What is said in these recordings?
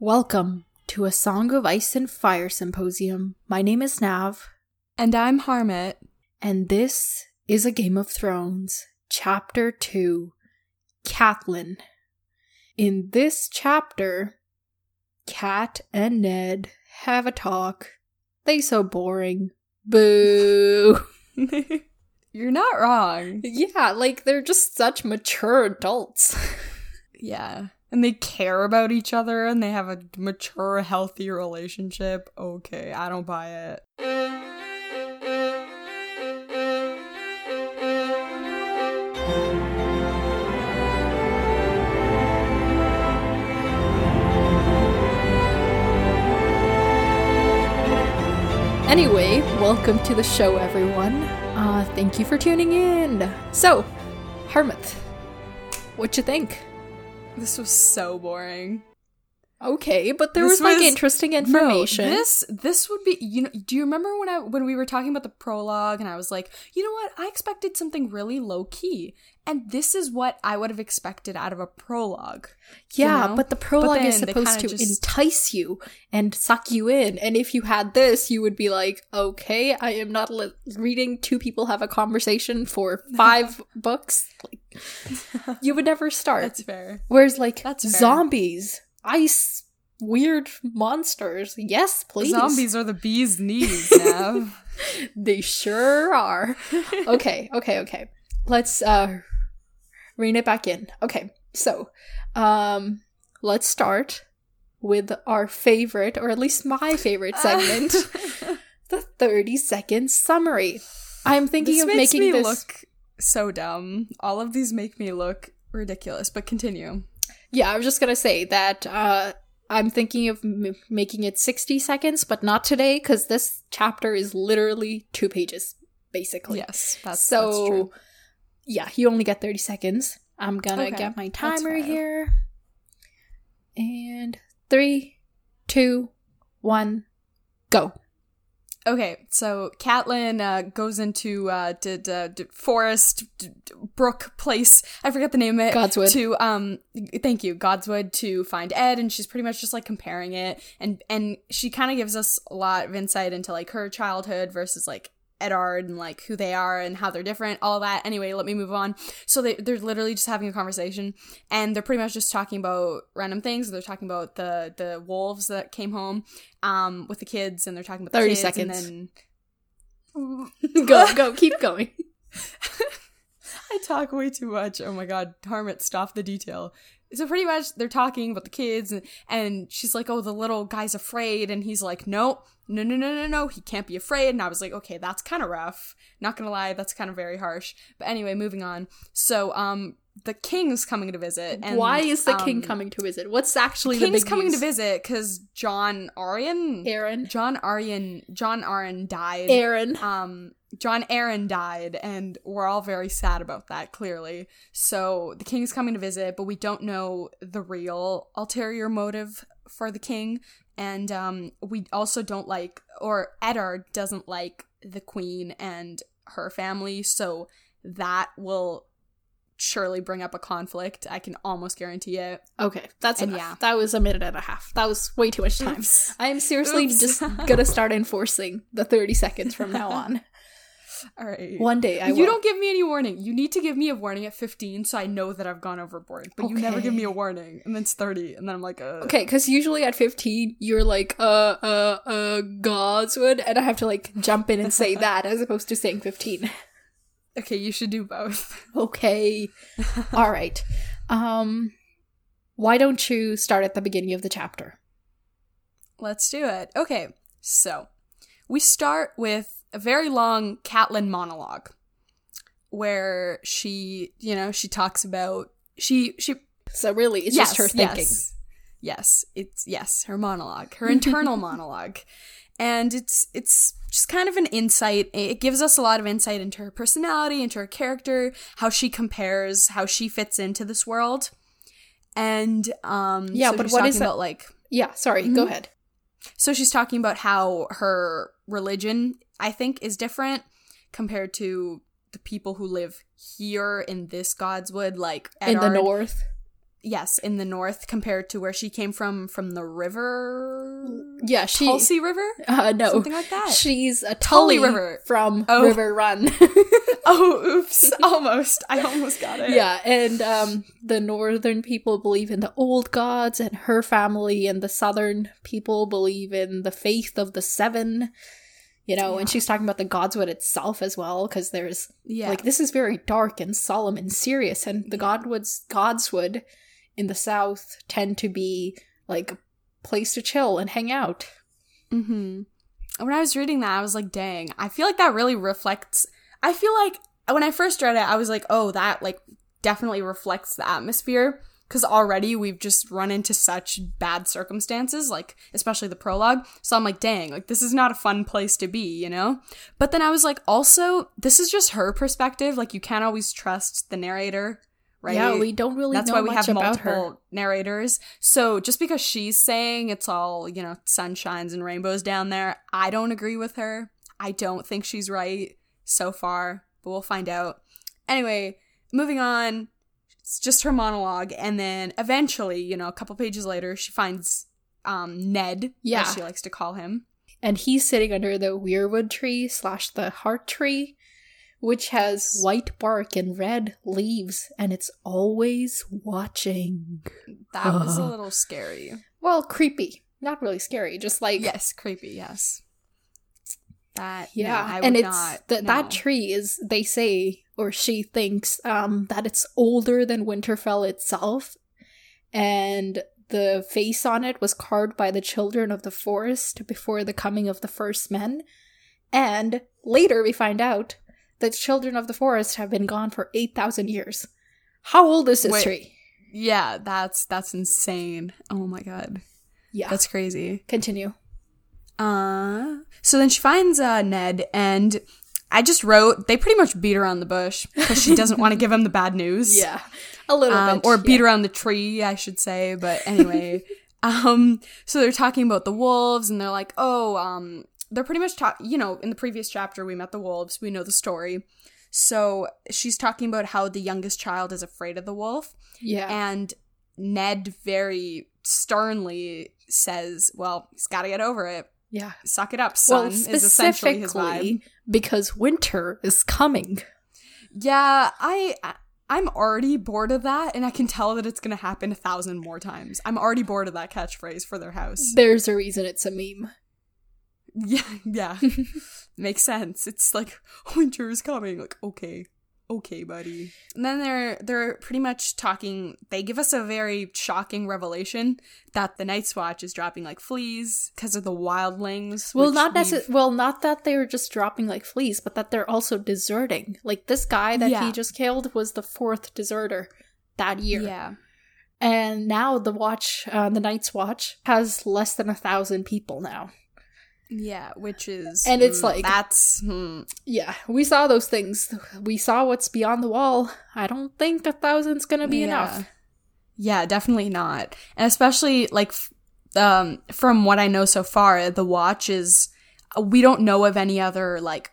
Welcome to a Song of Ice and Fire symposium. My name is Nav, And I'm Harmat. and this is a Game of Thrones, Chapter 2 Catelyn. In this chapter, Cat and Ned have a talk. They so boring. Boo. You're not wrong. yeah, like they're just such mature adults. Yeah. And they care about each other and they have a mature, healthy relationship. Okay, I don't buy it. Anyway, welcome to the show, everyone. Uh, thank you for tuning in. So, Harmat, what you think? This was so boring. Okay, but there This was, like was- interesting No, information. this this would be you know do you remember when I when we were talking about the prologue and I was like, you know what? I expected something really low key. And this is what I would have expected out of a prologue. you yeah, know? but the prologue is supposed to just- entice you and suck you in. And if you had this, you would be like, okay, I am not li- reading two people have a conversation for five books. Like, you would never start. That's fair. Whereas, like, That's fair. zombies, ice, weird monsters, yes, please. Zombies are the bee's knees, Nav. They sure are. okay, okay, okay. Let's uh rein it back in. Okay. So, um let's start with our favorite or at least my favorite segment, the 30 second summary. I'm thinking this of makes making me this look so dumb. All of these make me look ridiculous, but continue. Yeah, I was just going to say that uh I'm thinking of m- making it 60 seconds, but not today cuz this chapter is literally 2 pages basically. Yes, that's so that's true. Yeah you only get 30 seconds i'm gonna Okay, get my timer here and three two one go Okay, so Catelyn uh, goes into uh, d- d- d- forest d- d- brook place. I forget the name of it. Godswood. To um, thank you, Godswood to find Ed, and she's pretty much just like comparing it, and and she kind of gives us a lot of insight into like her childhood versus like Eddard and like who they are and how they're different, all that. Anyway, let me move on. So they they're literally just having a conversation, and they're pretty much just talking about random things. They're talking about the the wolves that came home, um, with the kids, and they're talking about the 30 kids, seconds. and then go go keep going I talk way too much. Oh my god, Harmat, stop the detail. So pretty much they're talking about the kids and, and she's like, Oh, the little guy's afraid and he's like, No, no, no, no, no, no, he can't be afraid. And I was like, Okay, that's kinda rough. Not gonna lie, that's kind of very harsh. But anyway, moving on. So um the king's coming to visit and why is the king um, coming to visit what's actually the the king's big coming news? to visit because Jon Arryn aaron Jon Arryn Jon Arryn died. Arryn um Jon Arryn died and we're all very sad about that clearly. So the king's coming to visit, but we don't know the real ulterior motive for the king and um we also don't like or Eddard doesn't like the queen and her family, so that will surely bring up a conflict. I can almost guarantee it. okay that's And enough yeah. that was a minute and a half that was way too much time Oops. i am seriously Oops. just gonna start enforcing the 30 seconds from now on All right. one day i you will. don't give me any warning. You need to give me a warning at 15 so I know that I've gone overboard. But you never give me a warning. And then it's 30. And then I'm like, uh. Okay, because usually at 15, you're like, uh, uh, uh, Godswood, and I have to like jump in and say that as opposed to saying 15. Okay, you should do both. Okay. All right. Um, why don't you start at the beginning of the chapter? Let's do it. Okay, so we start with a very long Catelyn monologue where she, you know, she talks about. She, she So really, it's yes, just her thinking. Yes. yes, it's yes, her monologue, her internal monologue. And it's it's just kind of an insight. It gives us a lot of insight into her personality, into her character, how she compares, how she fits into this world. And um Yeah, so but she's what talking it- about like Yeah, sorry, go Mhm. ahead. so she's talking about how her religion, I think, is different compared to the people who live here in this Godswood, like In the north. Yes, in the north compared to where she came from from the river Yeah, she. Tulsi River? uh, no. Something like that. She's a Tully Tully River. from Oh. Riverrun. oh, oops. Almost. I almost got it. yeah, and um, the northern people believe in the old gods, and her family and the southern people believe in the faith of the seven. You know, and she's talking about the godswood itself as well, because there's Yeah. like this is very dark and solemn and serious, and the godwoods godswood in the south tend to be like a place to chill and hang out. Mm-hmm. When I was reading that, I was like, dang, I feel like that really reflects. I feel like when I first read it, I was like, oh, that like definitely reflects the atmosphere. Because already we've just run into such bad circumstances, like especially the prologue. So I'm like, dang, like this is not a fun place to be, you know? But then I was like, also, this is just her perspective. Like you can't always trust the narrator, right? Yeah, we don't really That's why we have multiple her. narrators. So just because she's saying it's all, you know, sunshines and rainbows down there, I don't agree with her. I don't think she's right so far, but we'll find out. Anyway, moving on. It's just her monologue and then eventually, you know, a couple pages later, she finds um Ned, Yeah. as she likes to call him. and he's sitting under the weirwood tree slash the heart tree which has white bark and red leaves and it's always watching That was a little scary. well creepy not really scary just like Yes, creepy, yes. That no, yeah would and it's not, that no. that tree is they say or she thinks um that it's older than winterfell itself and the face on it was carved by the children of the forest before the coming of the first men and later we find out that children of the forest have been gone for 8000 years how old is this Wait. tree Yeah, that's that's insane. Oh my god. yeah That's crazy. continue Uh so then she finds uh Ned and I just wrote they pretty much beat around the bush because she doesn't want to give him the bad news. yeah a little Um, bit or beat yeah. around the tree, I should say, but anyway. um so they're talking about the wolves and they're like, "Oh, um they're pretty much talk you know, in the previous chapter we met the wolves, we know the story." So she's talking about how the youngest child is afraid of the wolf yeah and Ned very sternly says, "Well, he's got to get over it. yeah Suck it up, son." well is essentially his vibe. because winter is coming Yeah, I I'm already bored of that, and I can tell that it's gonna happen a thousand more times. I'm already bored of that catchphrase for their house. There's a reason it's a meme. Yeah, yeah, makes sense. It's like winter is coming. Like, okay, okay, buddy. And then they're they're pretty much talking. They give us a very shocking revelation that the Night's Watch is dropping like fleas because of the wildlings. Well, not necessarily. Well, not that they were just dropping like fleas, but that they're also deserting. Like this guy that Yeah. he just killed was the fourth deserter that year, Yeah, and now the watch, uh, the Night's Watch, has less than a thousand people now. Yeah, which is And it's mm, like- that's hmm, Yeah, we saw those things. We saw what's beyond the wall. I don't think a thousand's gonna be Yeah. enough. Yeah, definitely not. And especially like um from what I know so far, the watch is uh, we don't know of any other like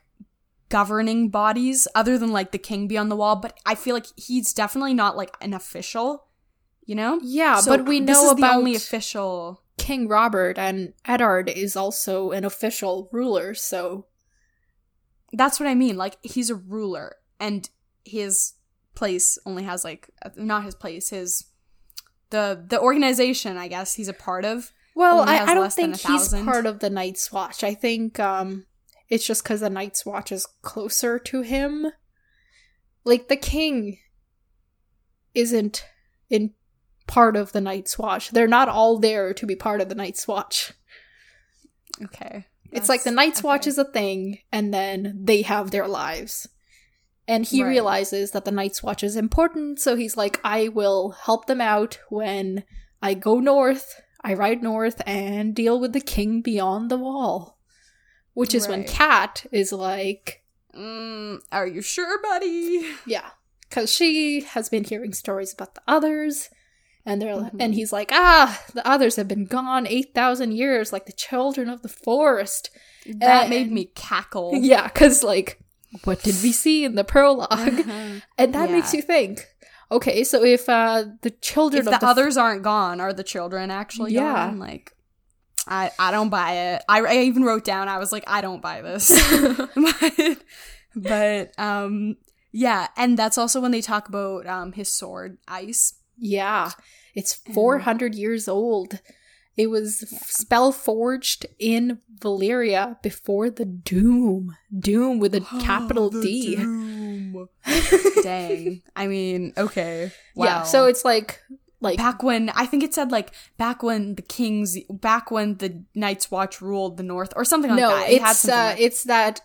governing bodies other than like the king beyond the wall, but I feel like he's definitely not like an official, you know? Yeah, So but we this know is about the only official King Robert and Eddard is also an official ruler. So That's what I mean. Like he's a ruler and his place only has like not his place, his the the organization, I guess he's a part of. Well, I, I don't think he's part of the Night's Watch. I think um it's just because the Night's Watch is closer to him. Like the king isn't in part of the Night's Watch. They're not all there to be part of the Night's Watch. Okay. It's like the Night's Watch is a thing, and then they have their lives. And he Right. realizes that the Night's Watch is important, so he's like, I will help them out when I go north, I ride north, and deal with the king beyond the wall. Which is when Right. Cat is like, Mm, are you sure, buddy? yeah, because she has been hearing stories about the others. And they're Mhm. and he's like, ah, the others have been gone eight thousand years, like the children of the forest. That Uh, made me cackle. Yeah, because like, what did we see in the prologue? Uh-huh. and that Yeah. makes you think, Okay, so if uh the children If of the, the others aren't gone, are the children actually Yeah. gone? Like, I I don't buy it. I, I even wrote down. I was like, I don't buy this. but, but um, yeah, and that's also when they talk about um his sword, ice. Yeah, it's And- 400 years old. It was spell forged in Valyria before the Doom. Doom with a capital The D. doom. Dang. I mean, okay. Wow. Yeah, so it's like like back when I think it said like back when the kings back when the Night's Watch ruled the North or something like no, that. It it's uh, like- it's that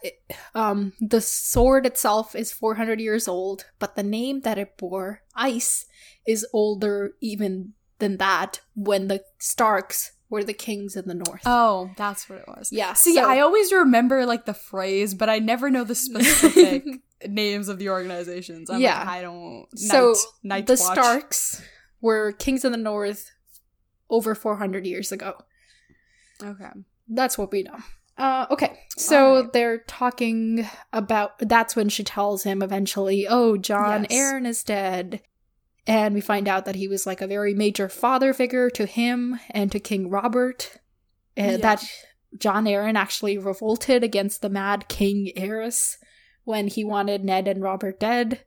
um the sword itself is 400 years old, but the name that it bore, Ice, is older even than that when the Starks were the kings in the north. Oh, that's what it was. yeah. See, so- I always remember like the phrase, but I never know the specific names of the organizations. I'm Yeah. like, I don't. So, Night, Night the Watch. Starks were kings in the north over 400 years ago. Okay. That's what we know. Uh, okay, so Alright. they're talking about. That's when she tells him eventually, "Oh, Jon Yes. Arryn is dead," and we find out that he was like a very major father figure to him and to King Robert. And Yeah. that Jon Arryn actually revolted against the Mad King Aerys when he wanted Ned and Robert dead,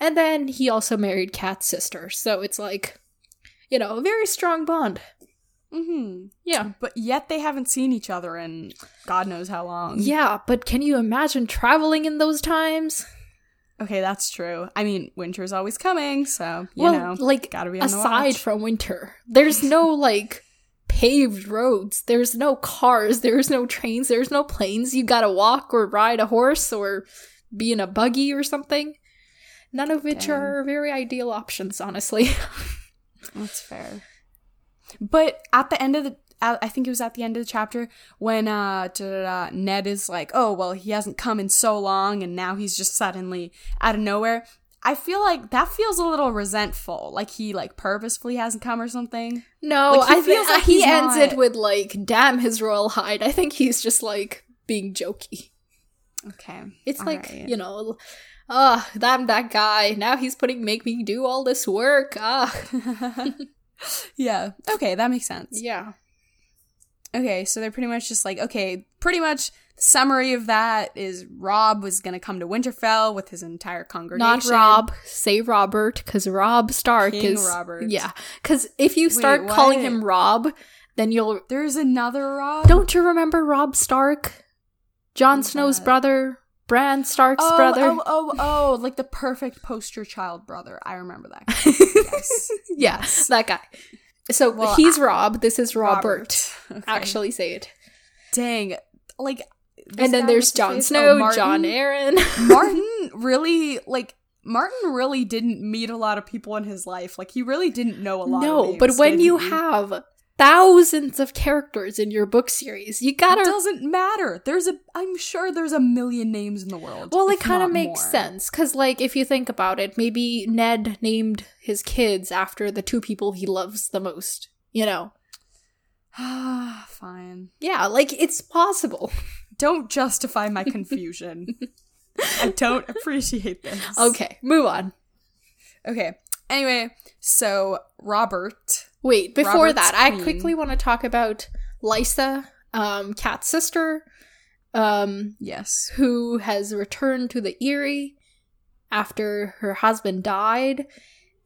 and then he also married Cat's sister. So it's like, you know, a very strong bond. Mm-hmm. Yeah. But yet they haven't seen each other in God knows how long. Yeah, but can you imagine traveling in those times? Okay, that's true. I mean, winter's always coming, so you well, know, like gotta be aside watch. from winter, there's no like paved roads. There's no cars. There's no trains. There's no planes. You gotta walk or ride a horse or be in a buggy or something. None of which Dang. are very ideal options, honestly. That's fair. But at the end of the, uh, I think it was at the end of the chapter when uh, Ned is like, "Oh well, he hasn't come in so long, and now he's just suddenly out of nowhere." I feel like that feels a little resentful, like he like purposefully hasn't come or something. no, Like, I feel like he ends not- it with like, "Damn his royal hide." I think he's just like being jokey. Okay, It's All like, right. you know, ah, damn that guy. Now he's putting make me do all this work. Ah. yeah. Okay, that makes sense. Yeah. Okay, so they're pretty much just like, okay, pretty much the summary of that is Rob was gonna come to Winterfell with his entire congregation. Not Rob. Say Robert, because Rob Stark King is Robert. Yeah, because if you start Wait, calling him Rob, then you'll. There's another Rob. Don't you remember Rob Stark, Jon Who's Snow's that? brother, Bran Stark's oh, brother? Oh, oh, oh, like the perfect poster child brother. I remember that. Guy. yes. yeah, that guy. So Well, he's Rob. This is Robert. Okay. Actually, say it. dang, like. this and then there's what's Jon face? Snow, Oh, Martin. Jon Arryn. Martin really like. Martin really didn't meet a lot of people in his life. Like he really didn't know a lot. of no, names, but when you he? have thousands of characters in your book series, you gotta It doesn't matter. There's a I'm sure there's a million names in the world. Well, it kind of makes more. sense because, like, if you think about it, maybe Ned named his kids after the two people he loves the most. You know? Ah, Fine. Yeah, like it's possible. Don't justify my confusion. I don't appreciate this. Okay, move on. Okay. Anyway, so Robert. Wait, before Robert's that, I quickly want to talk about Lysa, um, Cat's sister, um, Yes. who has returned to the Eyrie after her husband died.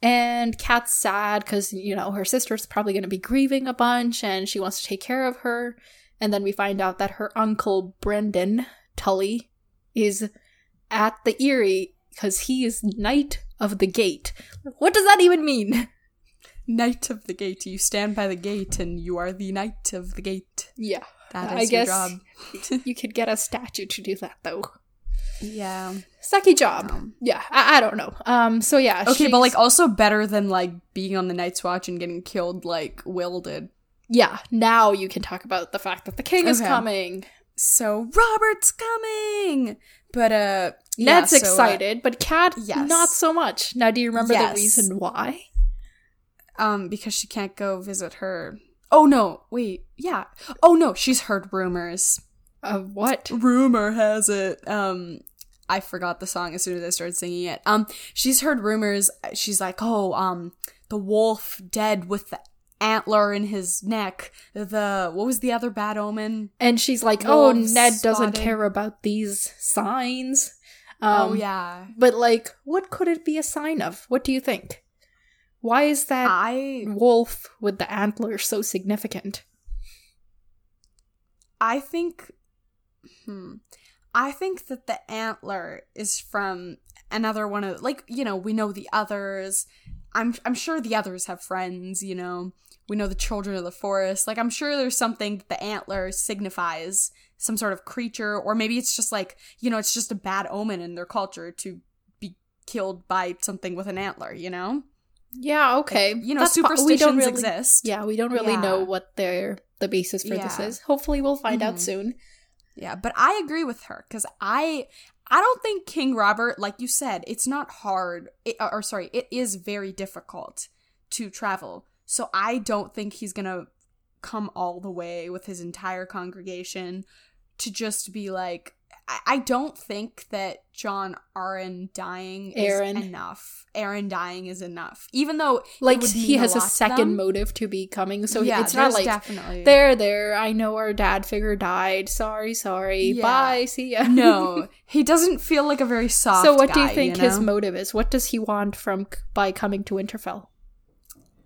And Cat's sad because, you know, her sister's probably going to be grieving a bunch and she wants to take care of her. And then we find out that her uncle, Brendan Tully, is at the Eyrie because he is Knight of the Gate. What does that even mean? Knight of the gate. You stand by the gate and you are the knight of the gate. Yeah. That is I your guess job. you could get a statue to do that, though. Yeah. Sucky job. Um, Yeah, I, I don't know. Um, so yeah. Okay, but like also better than like being on the Night's Watch and getting killed like Will did. yeah, now you can talk about the fact that the king is coming. So Robert's coming. But uh yeah, Ned's so, uh, excited, but Cat yes. not so much. Now, do you remember Yes. the reason why? Um because she can't go visit her. Oh no, wait. Yeah. Oh no, she's heard rumors. Of what? Rumor has it um I forgot the song as soon as I started singing it. Um, she's heard rumors. She's like, oh, um, the wolf dead with the antler in his neck. The what was the other bad omen? And she's like, "Oh, Ned doesn't care about these signs." oh Um, yeah, But like, what could it be a sign of? What do you think? Why is that I wolf with the antler so significant? I think, hmm, I think that the antler is from another one of like you know we know the others. I'm I'm sure the others have friends. You know we know the children of the forest. Like I'm sure there's something that the antler signifies some sort of creature, or maybe it's just like you know it's just a bad omen in their culture to be killed by something with an antler. You know, Yeah, okay. you know That's superstitions we don't really, exist. Yeah, we don't really know what their the basis for this is. Hopefully, we'll find out Mhm. soon. Yeah, but I agree with her because I I don't think King Robert, like you said, it's not hard. It, or sorry, it is very difficult to travel. So I don't think he's gonna come all the way with his entire congregation to just be like. I, I don't think that Jon Arryn dying is Arryn. enough. Arryn dying is enough, even though Like he has a to second motive to be coming, so yeah, it's not like definitely there, there. I know our dad figure died. Sorry, sorry. Yeah. Bye. See ya. no, he doesn't feel like a very soft. so, what do you think his know? motive is? What does he want from by coming to Winterfell?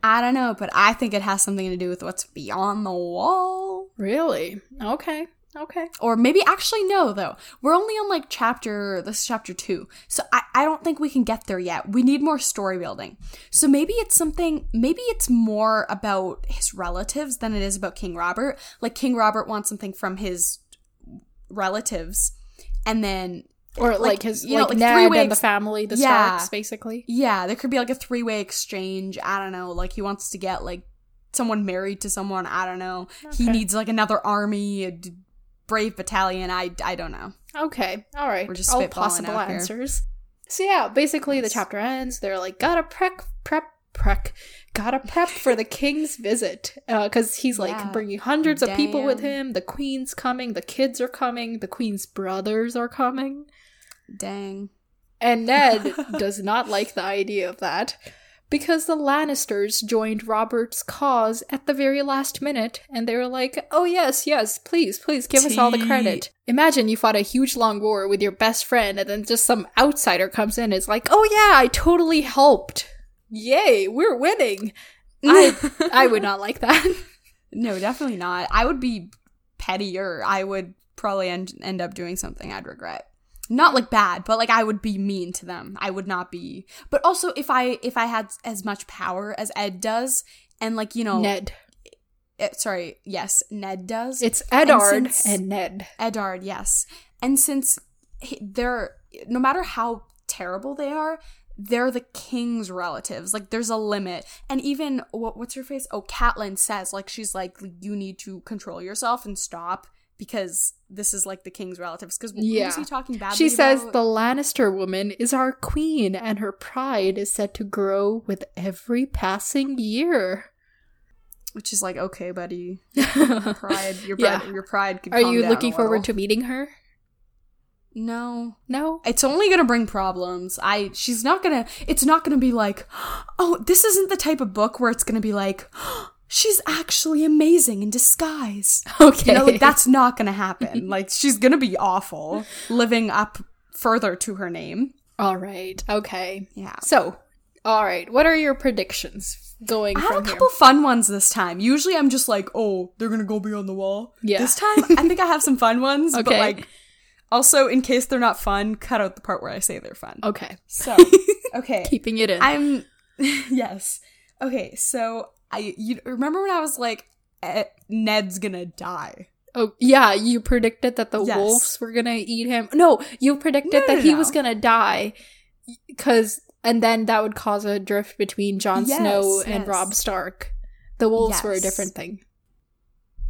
I don't know, but I think it has something to do with what's beyond the wall. Really? Okay. Okay. Or maybe actually no though. We're only on like chapter this is chapter two. So I, I don't think we can get there yet. We need more story building. So maybe it's something maybe it's more about his relatives than it is about King Robert. Like King Robert wants something from his relatives and then Or like, Like, his you know, like, like Ned three-way the family, the Yeah. Starks, basically. Yeah, there could be like a three way exchange. I don't know. Like he wants to get like someone married to someone. I don't know. He needs like another army, brave battalion. I I don't know. Okay. All right. We're just All possible out here. answers. So yeah, basically the chapter ends. They're like, gotta prep, prep, prep, gotta prep for the king's visit, uh, because he's like Yeah. bringing hundreds of people with him. The queen's coming. The kids are coming. The queen's brothers are coming. Dang. And Ned does not like the idea of that. Because the Lannisters joined Robert's cause at the very last minute, and they were like, oh, yes, yes, please, please give us all the credit. Imagine you fought a huge long war with your best friend, and then just some outsider comes in and is like, oh, yeah, I totally helped. Yay, we're winning. I, I would not like that. no, definitely not. I would be pettier. I would probably end end up doing something I'd regret. Not like bad, but like I would be mean to them. I would not be. But also, if I if I had as much power as Ed does, and like you know, Ned. eh, sorry, yes, Ned does. It's Eddard and, since- Ned. Eddard yes. And since they're, no matter how terrible they are, they're the king's relatives. Like, there's a limit. And even, what, what's her face? Oh, Catelyn says, like, she's like, you need to control yourself and stop because this is like the king's relatives. Because Yeah. was he talking badly She says about? the Lannister woman is our queen, and her pride is said to grow with every passing year. Which is like, okay, buddy. Pride, your Yeah. pride, your pride could Are you looking forward to meeting her? No. No. it's only gonna bring problems. I she's not gonna it's not gonna be like, oh, this isn't the type of book where it's gonna be like, she's actually amazing in disguise. Okay. You know, like that's not gonna happen. like she's gonna be awful, living up further to her name. all right. Okay. Yeah. So, all right. What are your predictions going I have a couple here? fun ones this time. Usually I'm just like, oh, they're gonna go beyond the wall. Yeah. This time I think I have some fun ones, but Okay. like also in case they're not fun, cut out the part where I say they're fun. Okay. So okay. Keeping it in. I'm yes. Okay, so I you remember when I was like eh, Ned's gonna die. oh, yeah. You predicted that the Yes. wolves were gonna eat him. No, you predicted No, that no, he no. was gonna die because, and then that would cause a drift between Jon Yes, Snow and yes. Rob Stark. The wolves were a different thing.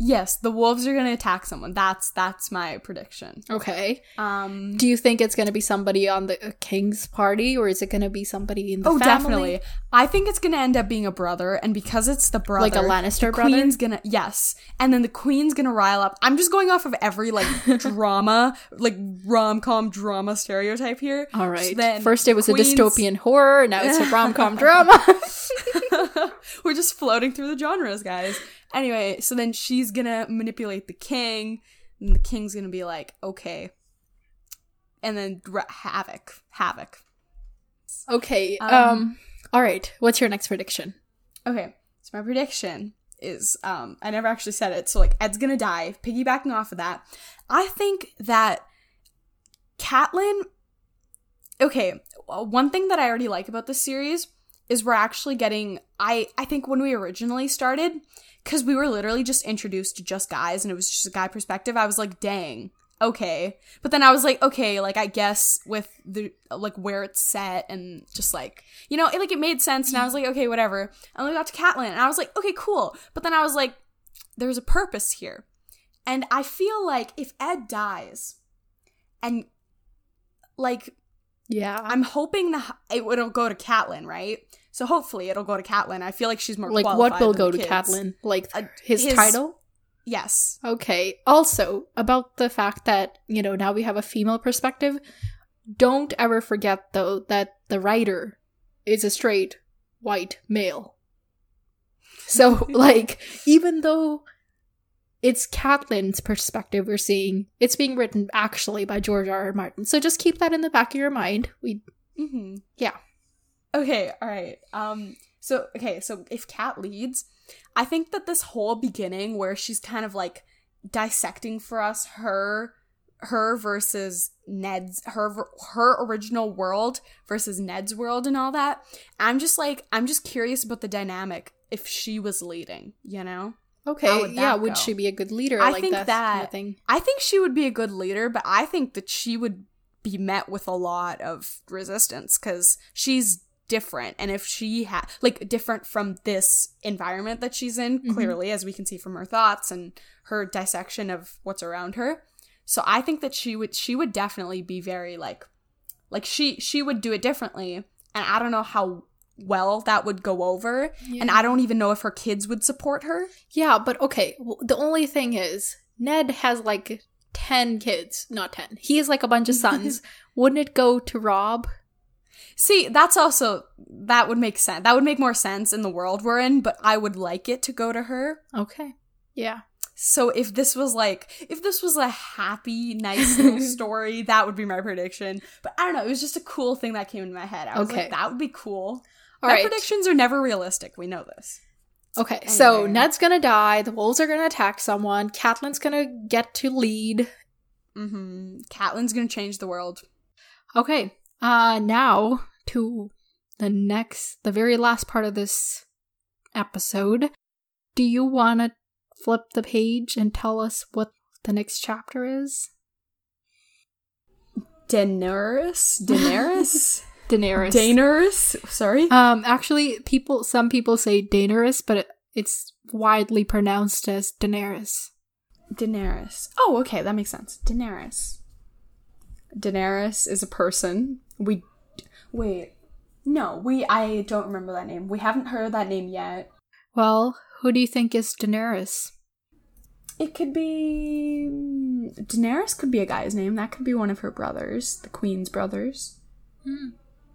Yes, the wolves are gonna attack someone. That's that's my prediction. Okay. Um Do you think it's going to be somebody on the uh, king's party or is it going to be somebody in the Oh, family? definitely. I think it's gonna end up being a brother, and because it's the brother, Like a Lannister the brother? Queen's gonna yes, and then the queen's gonna rile up. I'm just going off of every like drama, like rom com drama stereotype here. All right. So then First it was Queen's- a dystopian horror, now it's a rom-com drama. We're just floating through the genres, guys. Anyway, so then she's gonna manipulate the king, and the king's gonna be like, okay. And then ra- havoc, havoc. okay. Um, Um, all right. What's your next prediction? Okay, so my prediction is um I never actually said it, so like Ed's gonna die. Piggybacking off of that, I think that Catelyn. Okay, one thing that I already like about this series is we're actually getting. I I think when we originally started, because we were literally just introduced to just guys, and it was just a guy perspective. I was like, dang. Okay, but then I was like, okay, like I guess with the like where it's set and just like you know, it, like it made sense, and I was like, okay, whatever. And we got to Catelyn, and I was like, okay, cool. But then I was like, there's a purpose here, and I feel like if Ed dies, and like Yeah. I'm hoping that it will go to Catelyn, right? So hopefully it'll go to Catelyn. I feel like she's more like what will go to kids. Catelyn? Like Uh, his, his- title? Yes. Okay. Also, about the fact that, you know, now we have a female perspective, don't ever forget though that the writer is a straight white male. So, like, even though it's Catelyn's perspective we're seeing, it's being written actually by George R. R. Martin. So just keep that in the back of your mind. We Mm-hmm. Yeah. Okay. All right. Um. So okay. So if Cat leads, I think that this whole beginning where she's kind of like dissecting for us her her versus Ned's her her original world versus Ned's world and all that. I'm just like I'm just curious about the dynamic if she was leading. You know. Okay, would yeah, that would she be a good leader? I like think that, kind of. I think she would be a good leader, but I think that she would be met with a lot of resistance because she's different. And if she had, like, different from this environment that she's in, Mhm. clearly, as we can see from her thoughts and her dissection of what's around her. So I think that she would, she would definitely be very, like, like she, she would do it differently. And I don't know how well that would go over. And I don't even know if her kids would support her. Yeah, but okay. w the only thing is, Ned has like 10 kids. Not 10. He has like a bunch of sons. Wouldn't it go to Rob? See, that's also that would make sense. That would make more sense in the world we're in, but I would like it to go to her. Okay. Yeah. So if this was like if this was a happy, nice little story, that would be my prediction. But I don't know, it was just a cool thing that came into my head. I was Okay. like, that would be cool. All my right. predictions are never realistic. We know this. Okay, so Ned's gonna die. The wolves are gonna attack someone. Catelyn's gonna get to lead. Mm-hmm. Catelyn's gonna change the world. Okay. Uh now to the next the very last part of this episode. Do you wanna flip the page and tell us what the next chapter is? Daenerys? Daenerys? Daenerys. Daenerys? Sorry? Um actually people some people say Daenerys, but it, it's widely pronounced as Daenerys. Daenerys. Oh, okay, that makes sense. Daenerys. Daenerys is a person. We wait. No, we I don't remember that name. We haven't heard that name yet. Well, who do you think is Daenerys? It could be Daenerys could be a guy's name. That could be one of her brothers, the queen's brothers.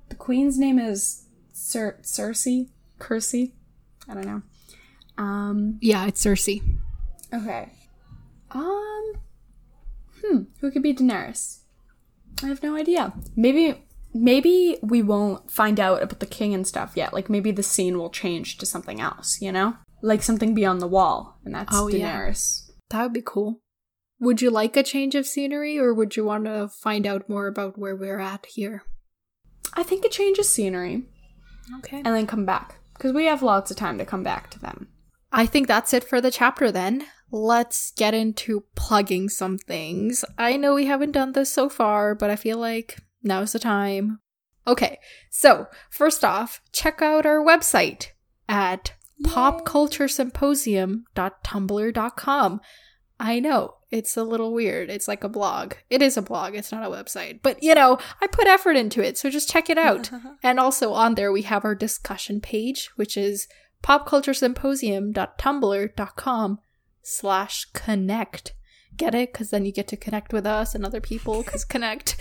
The queen's name is Cer- Cersei, Cersei. I don't know. Um Yeah, it's Cersei. Okay. Um. Hmm. Who could be Daenerys? I have no idea. Maybe. Maybe we won't find out about the king and stuff yet. Like maybe the scene will change to something else. You know, like something beyond the wall, and that's Oh, yeah. That would be cool. Would you like a change of scenery or would you want to find out more about where we're at here? I think it changes scenery Okay. and then come back because we have lots of time to come back to them. I think that's it for the chapter then. Let's get into plugging some things. I know we haven't done this so far, but I feel like now's the time. Okay, so first off, check out our website at popculturesymposium.tumblr.com. I know, it's a little weird. It's like a blog. It is a blog, it's not a website. But, you know, I put effort into it, so just check it out. and also on there, we have our discussion page, which is popculturesymposium.tumblr.com slash connect. Get it? Because then you get to connect with us and other people, because connect.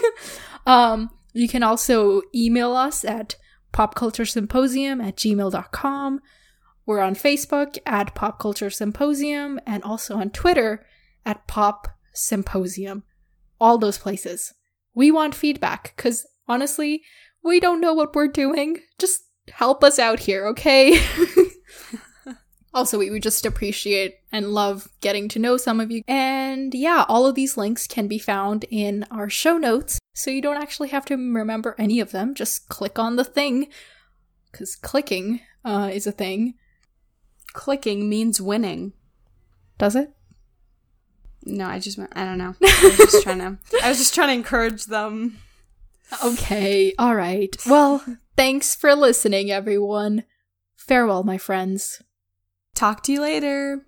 um, you can also email us at popculturesymposium at gmail.com. We're on Facebook at Pop Culture Symposium and also on Twitter at Pop Symposium. All those places. We want feedback because honestly, we don't know what we're doing. Just help us out here, okay? also, we would just appreciate and love getting to know some of you. And yeah, all of these links can be found in our show notes, so you don't actually have to remember any of them. Just click on the thing, because clicking uh, is a thing. Clicking means winning. Does it? No, I just I don't know. I was just trying to I was just trying to encourage them. Okay, all right. Well, thanks for listening, everyone. Farewell, my friends. Talk to you later.